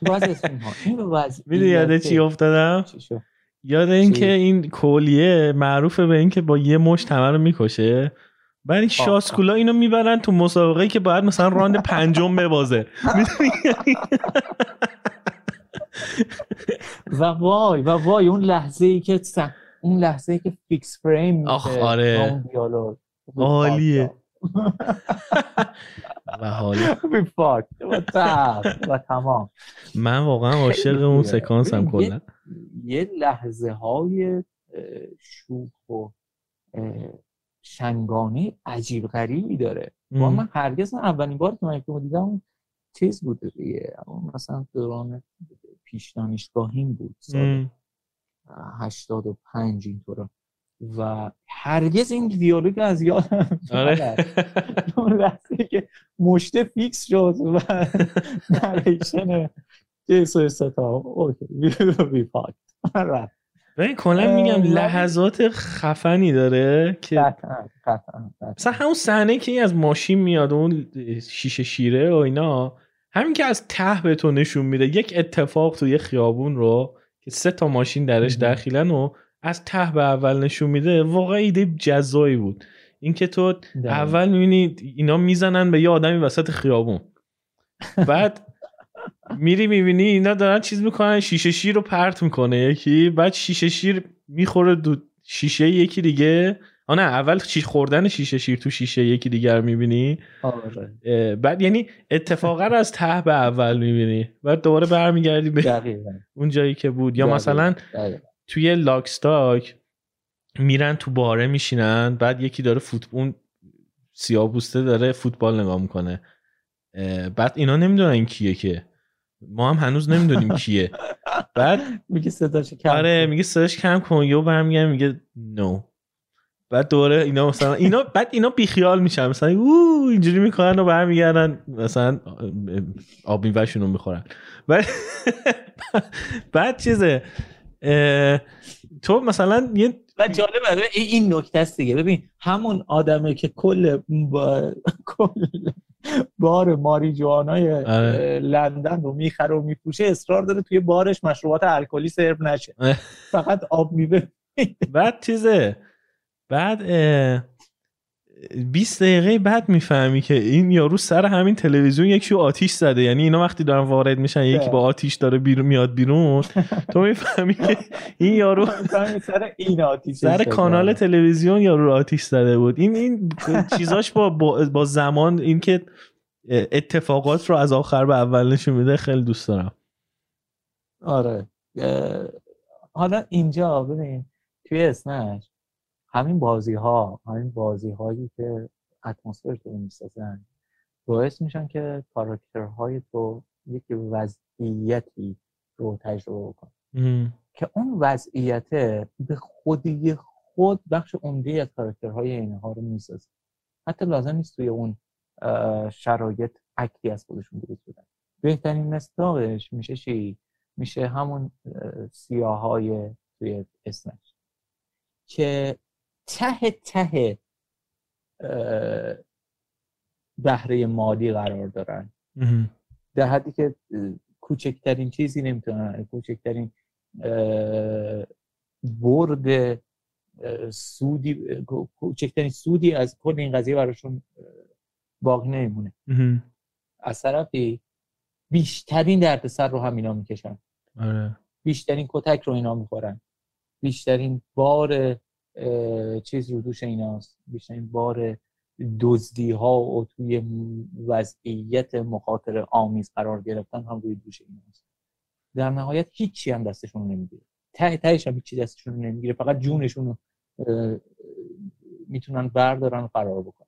تو بعضی از فیلم ها می‌دونی یاد چی افتادم؟ یاد این که این کولیه معروفه به این که با یه مشت همه رو می‌کشه. بعد این شاسکولا اینو می‌برن تو مسابقه که باید مثلا راند پنجم ببازه؟ و وای و وای اون لحظه ای که اون لحظه ای که fix frame میشه آخ، آره. عالیه. و حالا. و تمام. من واقعا عاشق اون. سکانس هم کلا یه لحظه های شوک و شنگانه عجیب غریبی داره با من هرگز اولین بار که من فیلمو دیدم اون چیز بود دیگه اون مثلا دوران پیش دانشگاهیم بود سال ام. 85 اینطورا و هرگز این دیالوگ از یادم آره. لحظه که مشته فیکس شد و نریشن جیسو ستا. اوکی. وی پاک ببین کلا میگم لحظات خفنی داره که. مثلا همون صحنه که این از ماشین میاد اون شیشه شیره و اینا همین که از ته به تو نشون میده یک اتفاق تو یه خیابون رو که سه تا ماشین درش. داخلن و از ته به اول نشون میده واقعا ایده جزایی بود. اینکه تو دقیقاً. اول می‌بینی اینا می‌زنن به یه آدمی وسط خیابون. بعد میری می‌بینی اینا دارن چیز می‌کنن شیشه شیر رو پرت می‌کنه. یکی بعد شیشه شیر می‌خوره دو شیشه یکی دیگه. آه نه اول چی خوردن شیشه شیر تو شیشه یکی دیگر رو می‌بینی. آره. بعد یعنی اتفاقا رو از ته به اول می‌بینی. بعد دوباره برمیگردی به دقیقاً. اون جایی که بود. یا دقیقاً. مثلا دقیقاً. توی لاکستاک میرن تو باره میشینن بعد یکی داره فوتبال سیاه‌پوسته داره فوتبال نگاه می‌کنه. بعد اینا نمی‌دونن کیه که. ما هم هنوز نمی‌دونیم کیه. بعد میگه صداش کم آره. میگه صداش کم کن یهو برمیگرده میگه نو بعد دوره اینا مثلا اینا بعد اینا بیخیال میشن. مثلا او اینجوری می‌کنن و برمیگردن مثلا آب میوهشون رو می‌خورن. بعد بعد چیزه؟ تو مثلا یه و جالبه این- نکته است دیگه ببین همون آدمه که کل با... کل بار ماریجوانای آره. اه، لندن رو می‌خره و میفروشه اصرار داره توی بارش مشروبات الکلی سرو نشه. فقط آب میوه بعد چیزه بعد اه، 20 دقیقه بعد می‌فهمی که این یارو سر همین تلویزیون یکی رو آتیش زده. یعنی اینا وقتی دارن وارد میشن یکی بله. با آتیش داره بیرون میاد بیرون. تو می‌فهمی که این یارو سر این آتیش سر. کانال تلویزیون یارو رو آتیش زده بود. این این چیزاش با با, با زمان اینکه اتفاقات رو از آخر به اول نشون میده خیلی دوست دارم. آره. حالا اینجا ببین توی اسنش همین بازی ها همین بازی هایی که اتمسفر تو می‌سازن باعث میشن که کاراکترهای تو یک وضعیتی رو تجربه کن. که اون وضعیت به خودی خود بخش عمده از کاراکترهای اینها رو می‌سازه. حتی لازم نیست توی اون شرایط اکتی از خودشون درست بدن. بهترین مصداقش میشه چی؟ میشه همون سیاه های توی اسمش که ته ته بهره مالی قرار دارن. در حدی که کوچکترین چیزی نمی‌تونن کوچکترین برد سودی کوچکترین سودی از کل این قضیه براشون باقی نمیمونه. از طرفی بیشترین دردسر رو هم اینا می‌کشن. آره. بیشترین کتک رو اینا می‌خورن. بیشترین بار چیز رو دوش ایناست. بیشترین بار دزدی ها و توی وضعیت مخاطره آمیز قرار گرفتن هم روی دوش ایناست. در نهایت هیچی هم دستشون نمی‌گیره. ته تهش هم هیچی دستشون نمی‌گیره. فقط جونشون رو می‌تونن بردارن و فرار بکنن.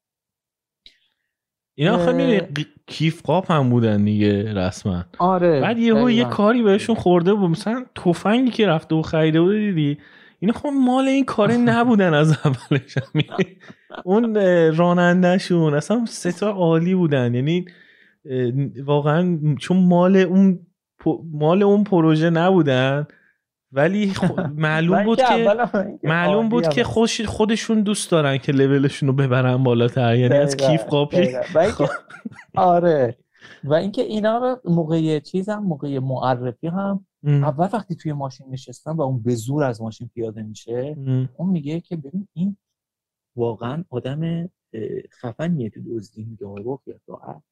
اینا خیلی اه. کیف قاپ هم بودن دیگه رسما. آره بعد یهو یه دقیقاً. کاری بهشون خورده بود. مثلا تفنگی که رفته و خریده بود دیدی؟ اینا خب مال این کاری نبودن از اولش. اون رانندهشون اصلا ستا عالی بودن. یعنی واقعا چون مال اون مال اون پروژه نبودن ولی خ- معلوم بود که معلوم بود که. خوش خودشون دوست دارن که لولشون رو ببرن بالاتر. یعنی از کیف قاپی. اینکه- آره. و اینکه اینا موقع چیز هم موقع معرفی هم ام. اول وقتی توی ماشین نشستن و اون به زور از ماشین پیاده میشه ام. اون میگه که ببین این واقعا آدم خفنیه تو دزدی میگه خیلی راحت.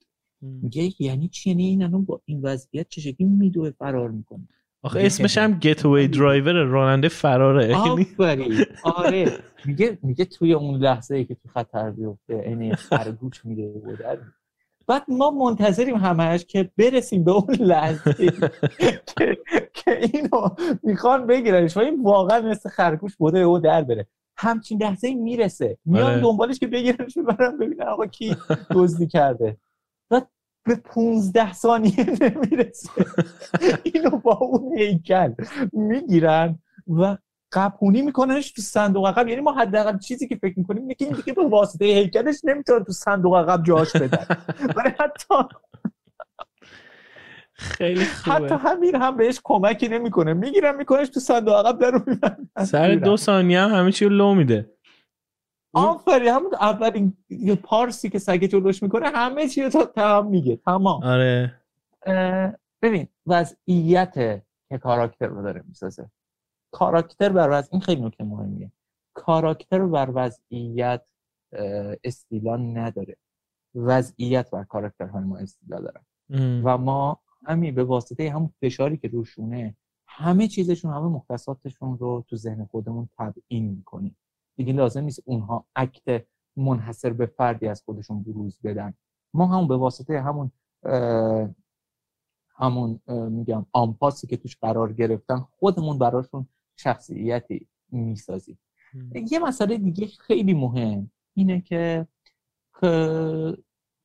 میگه یعنی چی؟ یعنی این الان با این وضعیت چه شکلی میدوه فرار می‌کنه. آخه اسمش هم گتوی درایور راننده فراره. یعنی آفرین. آره. میگه میگه توی اون لحظه ای که تو خطر بیفته عین خرگوش میره و در بعد ما منتظریم همش که برسیم به اون لحظه که, اینو می‌خوان بگیرنش. و این واقعا مثل خرگوش بوده او در بره. همچین لحظه ای می‌رسه. میان آره. دنبالش که بگیرنش ببرن ببینن آقا کی دزدی کرده. بعد به 15 ثانیه نمی‌رسه. اینو با اون هیکل می‌گیرن و قپونی میکننش تو صندوق عقب. یعنی ما حداقل چیزی که فکر می‌کنیم اینه که این دیگه به واسطه هیکلش نمی‌تونه تو صندوق عقب جاش بدن ولی حتی خیلی حتی خوبه همین هم بهش کمکی نمی‌کنه. می‌گیرن میکنش تو صندوق عقب در رو می‌برن سر دو ثانیه هم همه چی رو لو میده. آفرین همون اولین پارسی که سگه جلوش می‌کنه همه چی رو تا تمام میگه. تمام. آره. ببین وضعیت که کاراکتر رو داره می‌سازه. کاراکتر بر وضع این خیلی نکته مهمیه. کاراکتر بر وضعیت اه، استیلان نداره. وضعیت بر کاراکترهای ما استیلا داره. و ما همین به واسطه همون فشاری که روشونه همه چیزشون همه مختصاتشون رو تو ذهن خودمون تبیین می‌کنیم. دیگه لازم نیست اونها اکت منحصر به فردی از خودشون بروز بدن. ما هم به واسطه همون همون میگم آنپاسی که توش قرار گرفتن خودمون براشون شخصیتی می‌سازیم یه مسئله دیگه خیلی مهم اینه که که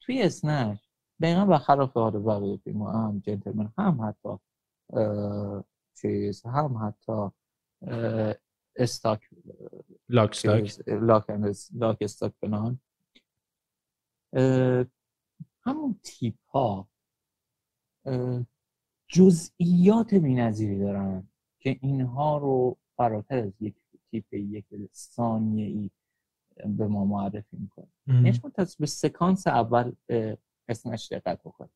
توی اسنش دقیقا برخلاف حال بقیه فیلم هم جنتلمن هم حتی چیز هم حتی استاک لاک ستاک چیز، لاک, استاک اه، همون تیپ ها جزئیات بی‌نظیری دارن. که اینها رو فراتر از یک تیپ یک ثانیه ای به ما معرفی می‌کنه. یعنی شما تا به سکانس اول اسمش دقت بکنید.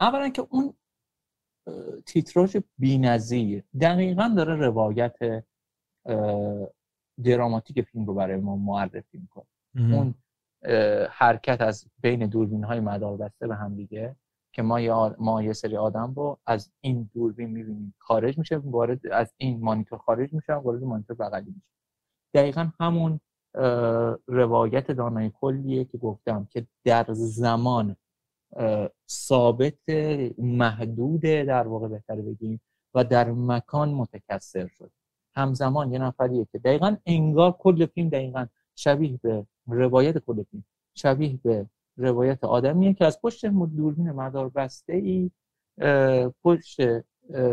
اولا که اون تیتراژ بی‌نظیر دقیقا داره روایت دراماتیک فیلم رو برای ما معرفی می‌کنه. اون حرکت از بین دوربین های مدار بسته به هم دیگه. که ما یه, ما یه سری آدم رو از این دوربین می‌بینیم. خارج میشه وارد از این مانیتور خارج میشه وارد مانیتور بغلی میشه. دقیقا همون روایت دانای کلیه که گفتم که در زمان ثابت محدوده در واقع بهتر بگیم و در مکان متکثر شد. همزمان یه نفریه که دقیقا انگار کل فیلم دقیقا شبیه به روایت کل فیلم شبیه به روایت آدمیه که از پشت دوربین مدار بسته ای پشت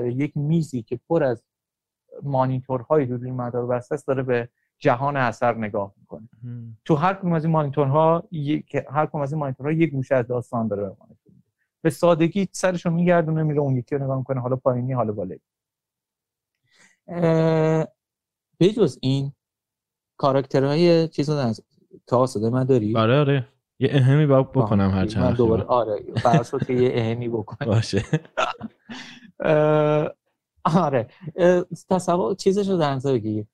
یک میزی که پر از مانیتورهای دوربین مدار بسته است داره به جهان اثر نگاه می‌کنه. تو هر کدوم از این مانیتورها یک هر کدوم از این مانیتورها یک گوشه از داستان داره به. به سادگی سرشو میگردونه میره اون یکی رو نگاه می‌کنه حالا پایینی حالا بالایی بجز این کاراکترهای چیز رو از تا صدای من داری آره آره یه اهمی با بکنم هر چند دوباره آره شد که یه اهمی بکنم. باشه. آره. تصور چیزش رو در نظر بگیر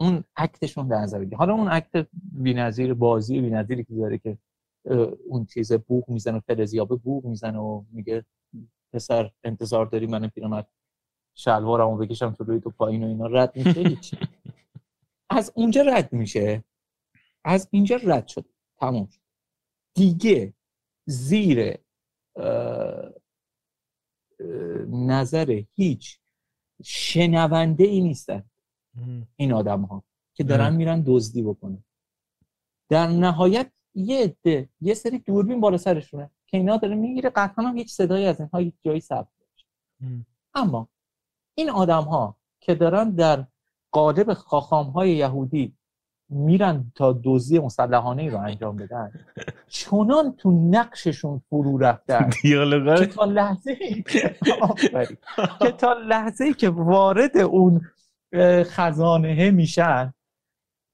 اون اکتشون در نظر بگیر حالا اون اکت بی‌نظیر بازی بی‌نظیری که داره که اون چیز بوق می‌زنه فلزیابه بوق می‌زنه و میگه پسر انتظار داری من پیرمرد شلوارمو بکشم تو روی تو پایین و اینا. رد میشه؟ هیچ. از اونجا رد میشه. از اینجا رد شد. تموم شد. دیگه زیر نظر هیچ شنونده ای نیستن. این آدم ها که دارن. میرن دزدی بکنن در نهایت یه عده یه سری دوربین بالا سرشونه که اینا داره می‌گیره قطعا هم هیچ صدایی از اینها هیچ جایی ثبت. اما این آدم ها که دارن در قالب خاخام های یهودی میرن تا دزدی مسلحانه ای رو انجام بدن چنان تو نقششون فرو رفتن که تا لحظه. که تا لحظه ای که وارد اون خزانه میشن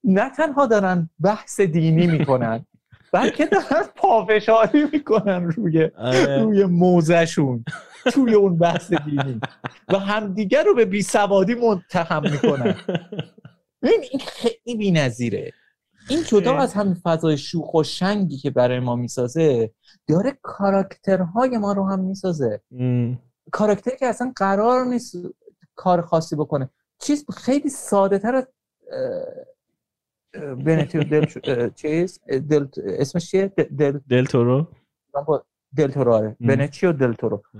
نه تنها دارن بحث دینی می‌کنن بلکه دارن پافشاری می‌کنن روی آره. روی موزشون توی اون بحث دینی و همدیگر رو به بیسوادی متهم می‌کنن این این خیلی بی‌نظیره. این جدا. از همین فضای شوخ و شنگی که برای ما می‌سازه داره کاراکترهای ما رو هم می‌سازه. کاراکتری که اصلا قرار نیست کار خاصی بکنه. چیز خیلی ساده تر از بنتیو دل چیز؟ دل اسمش چیه؟ دل دل تورو. من با دل تورو آره. بنچیو دل تورو م.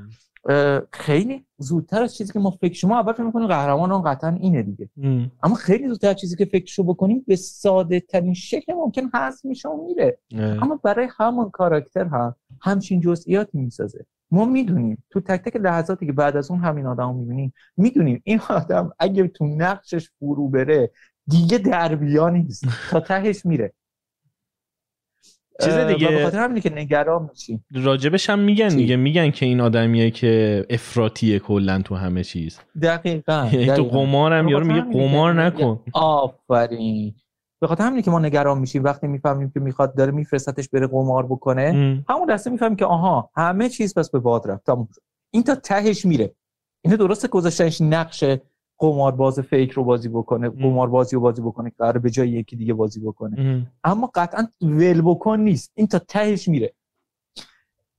اه، خیلی زودتر از چیزی که ما فکر شما اول فکر می‌کنیم قهرمان اون قطعا اینه دیگه ام. اما خیلی زودتر از چیزی که فکرشو بکنیم به ساده ترین شکل ممکن حذف میشه و میره اه. اما برای همون کاراکتر هم همچین جزئیاتی می‌سازه ما می‌دونیم تو تک تک لحظاتی که بعد از اون همین آدم رو می‌بینیم می‌دونیم این آدم اگه تو نقشش فرو بره دیگه دربیا نیست تا تهش میره چیز دیگه- به خاطر همینه که نگران میشیم. راجبش هم میگن چی؟ دیگه میگن که این آدمیه که افراطیه کلا تو همه چیز. دقیقا یعنی تو. قمارم به یارو میگه قمار نکن. آفرین. به خاطر همینه که ما نگران میشیم. وقتی می‌فهمیم که می‌خواد داره میفرستتش بره قمار بکنه ام. همون لحظه می‌فهمیم که آها همه چیز پس به باد رفت. این تا تهش میره. اینه درسته گذاشتنش نقش قمارباز فیک رو بازی بکنه قماربازی رو بازی بکنه که قراره به جای یکی دیگه بازی بکنه. ام. اما قطعا ول بکن نیست. این تا تهش میره.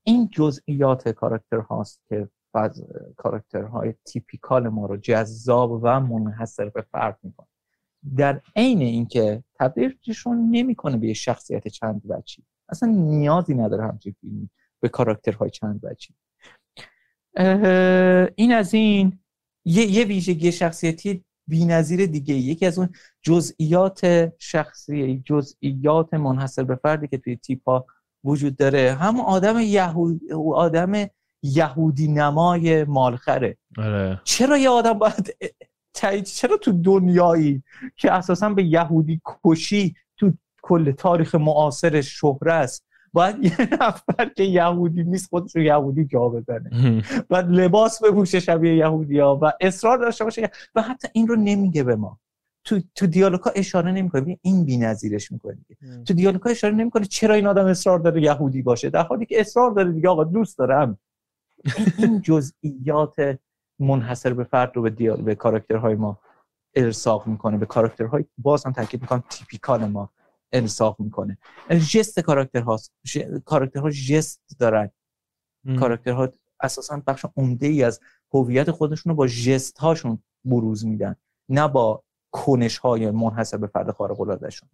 این جزئیات کاراکتر هاست که فاز کاراکترهای تیپیکال ما رو جذاب و منحصر به فرد می‌کنه. در عین اینکه تبدیلشون نمی‌کنه به یه شخصیت چند وجهی. اصلا نیازی نداره همچین فیلمی به کاراکترهای چند اه، این از این. یه, یه ویژگی شخصیتی بی‌نظیر دیگه یکی از اون جزئیات شخصی جزئیات منحصر به فردی که توی تیپا وجود داره همون آدم یهود آدم یهودی نمای مالخره. آره. چرا یه آدم باید تایید چرا تو دنیایی که اساسا به یهودی کشی تو کل تاریخ معاصر شهره است باید یه نفر که یهودی نیست خودش رو یهودی جا بزنه. و لباس بپوشه شبیه یهودی ها و اصرار داشته باشه. و حتی این رو نمیگه به ما. تو تو دیالوگا اشاره نمی‌کنه. این بی‌نظیرش می‌کنه تو دیالوگا اشاره نمی‌کنه چرا این آدم اصرار داره یهودی باشه. در حالی که اصرار داره دیگه آقا دوست دارم. این جزئیات منحصر به فرد رو به دیال به کاراکترهای ما ارساق می‌کنه. به کاراکترهای باز هم تاکید می‌کنم. تیپیکال ما. ارساق می‌کنه. جست کاراکتر هاست. کاراکترها جست دارن. کاراکترها اساسا بخش عمده ای از هویت خودشون رو با جست هاشون بروز میدن. نه با کنش های منحصر به فرد خارق العاده شون.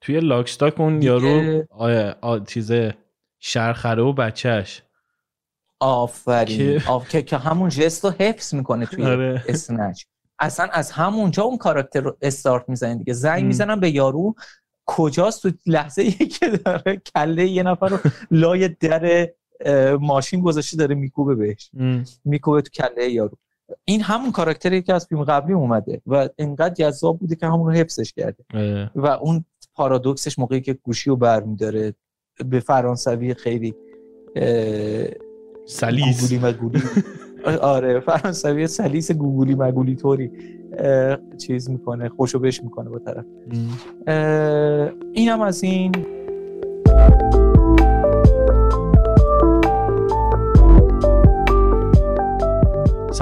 توی لاکستاک اون دیگه- یارو آه چیزه شرخره و بچهش آفرین. که- آف... که... که همون ژست رو حفظ می‌کنه توی آره. Snatch. اصلا از همونجا اون کاراکتر رو استارت می‌زنه دیگه زنگ م. می‌زنن به یارو کجاست تو لحظه ای که داره کله یه نفر رو لای در ماشین گذاشته داره میکوبه بهش. میکوبه تو کله یارو این همون کاراکتری که از فیلم قبلی اومده و اینقدر جذاب بوده که همون رو حفظش کرده. و اون پارادوکسش موقعی که گوشی رو برمیداره به فرانسوی خیلی سلیس گوگولی مگولی آره فرانسوی سلیس گوگولی مگولی طوری چیز می‌کنه خوشو بش می‌کنه با طرف. اینم از این.